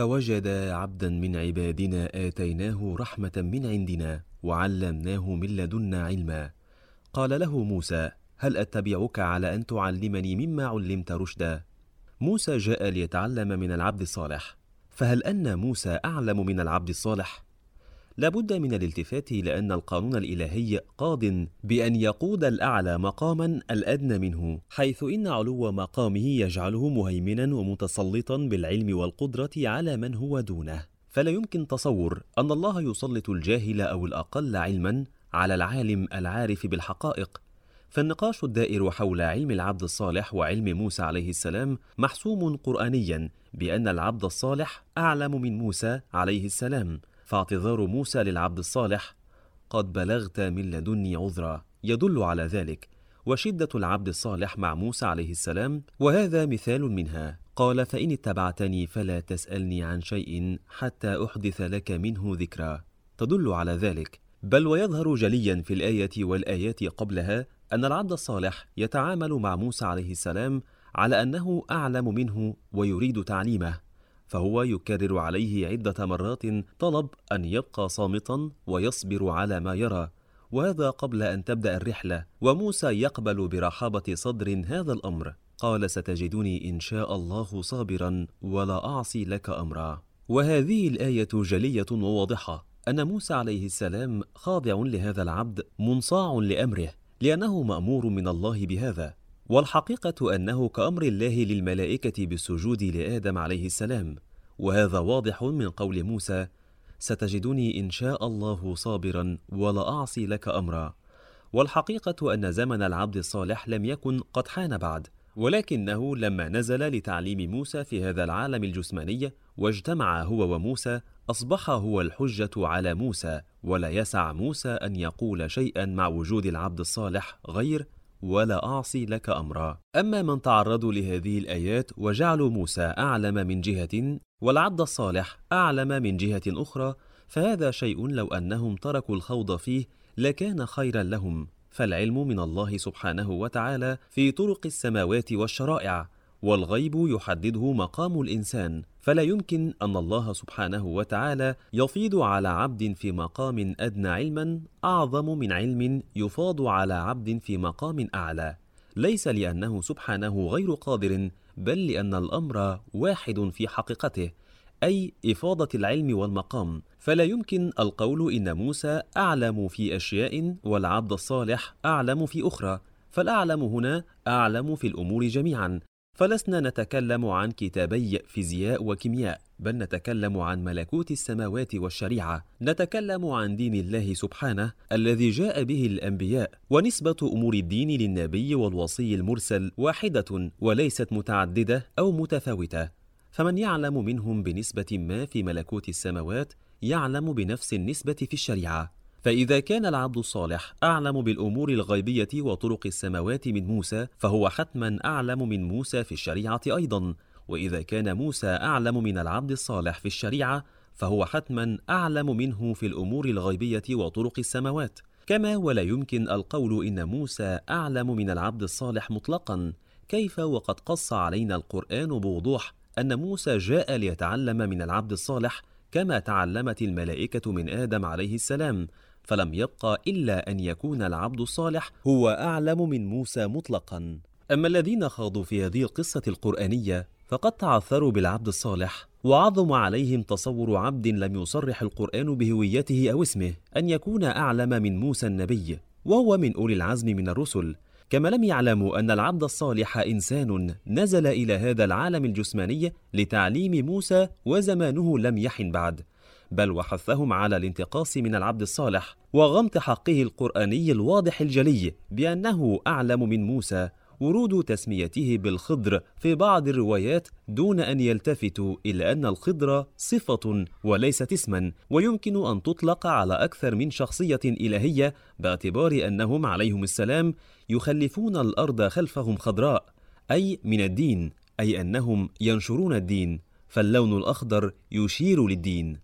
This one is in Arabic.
فوجدا عبدا من عبادنا آتيناه رحمة من عندنا وعلمناه من لدنا علما. قال له موسى هل أتبعك على أن تعلمني مما علمت رشدا؟ موسى جاء ليتعلم من العبد الصالح. فهل أن موسى أعلم من العبد الصالح؟ لا بد من الالتفات إلى ان القانون الإلهي قاض بأن يقود الأعلى مقاما الأدنى منه حيث إن علو مقامه يجعله مهيمنا ومتسلطا بالعلم والقدرة على من هو دونه. فلا يمكن تصور أن الله يسلط الجاهل أو الأقل علما على العالم العارف بالحقائق. فالنقاش الدائر حول علم العبد الصالح وعلم موسى عليه السلام محسوم قرانيا بأن العبد الصالح أعلم من موسى عليه السلام. فاعتذار موسى للعبد الصالح قد بلغت من لدني عذرا. يدل على ذلك وشدة العبد الصالح مع موسى عليه السلام وهذا مثال منها. قال فإن اتبعتني فلا تسألني عن شيء حتى أحدث لك منه ذكرى تدل على ذلك. بل ويظهر جليا في الآية والآيات قبلها أن العبد الصالح يتعامل مع موسى عليه السلام على أنه أعلم منه ويريد تعليمه. فهو يكرر عليه عدة مرات طلب أن يبقى صامتا ويصبر على ما يرى وهذا قبل أن تبدأ الرحلة وموسى يقبل برحابة صدر هذا الأمر. قال ستجدني إن شاء الله صابرا ولا أعصي لك أمرا. وهذه الآية جلية وواضحة أن موسى عليه السلام خاضع لهذا العبد منصاع لأمره لأنه مأمور من الله بهذا. والحقيقة أنه كأمر الله للملائكة بالسجود لآدم عليه السلام وهذا واضح من قول موسى ستجدني إن شاء الله صابرا ولا أعصي لك امرا والحقيقة أن زمن العبد الصالح لم يكن قد حان بعد ولكنه لما نزل لتعليم موسى في هذا العالم الجسماني واجتمع هو وموسى أصبح هو الحجة على موسى ولا يسع موسى أن يقول شيئا مع وجود العبد الصالح غير ولا أعصي لك أمرا. أما من تعرضوا لهذه الآيات وجعلوا موسى أعلم من جهة والعبد الصالح أعلم من جهة أخرى فهذا شيء لو أنهم تركوا الخوض فيه لكان خيرا لهم. فالعلم من الله سبحانه وتعالى في طرق السماوات والشرائع والغيب يحدده مقام الإنسان. فلا يمكن أن الله سبحانه وتعالى يفيض على عبد في مقام أدنى علما أعظم من علم يفاض على عبد في مقام أعلى. ليس لأنه سبحانه غير قادر بل لأن الأمر واحد في حقيقته أي إفاضة العلم والمقام. فلا يمكن القول إن موسى أعلم في أشياء والعبد الصالح أعلم في أخرى. فالأعلم هنا أعلم في الأمور جميعا. فلسنا نتكلم عن كتابي فيزياء وكيمياء بل نتكلم عن ملكوت السماوات والشريعة. نتكلم عن دين الله سبحانه الذي جاء به الأنبياء ونسبة أمور الدين للنبي والوصي المرسل واحدة وليست متعددة أو متفاوتة. فمن يعلم منهم بنسبة ما في ملكوت السماوات يعلم بنفس النسبة في الشريعة. فإذا كان العبد الصالح أعلم بالأمور الغيبية وطرق السماوات من موسى فهو حتما أعلم من موسى في الشريعة أيضا. وإذا كان موسى أعلم من العبد الصالح في الشريعة فهو حتما أعلم منه في الأمور الغيبية وطرق السماوات. كما ولا يمكن القول إن موسى أعلم من العبد الصالح مطلقا. كيف وقد قص علينا القرآن بوضوح أن موسى جاء ليتعلم من العبد الصالح كما تعلمت الملائكة من آدم عليه السلام فلم يبقى إلا أن يكون العبد الصالح هو أعلم من موسى مطلقا. أما الذين خاضوا في هذه القصة القرآنية فقد تعثروا بالعبد الصالح وعظم عليهم تصور عبد لم يصرح القرآن بهويته أو اسمه أن يكون أعلم من موسى النبي وهو من أولي العزم من الرسل. كما لم يعلموا أن العبد الصالح إنسان نزل إلى هذا العالم الجسماني لتعليم موسى وزمانه لم يحن بعد. بل وحثهم على الانتقاص من العبد الصالح وغمط حقه القرآني الواضح الجلي بأنه أعلم من موسى ورود تسميته بالخضر في بعض الروايات دون أن يلتفتوا إلى أن الخضر صفة وليست اسما ويمكن أن تطلق على أكثر من شخصية إلهية باعتبار أنهم عليهم السلام يخلفون الأرض خلفهم خضراء أي من الدين أي أنهم ينشرون الدين فاللون الأخضر يشير للدين.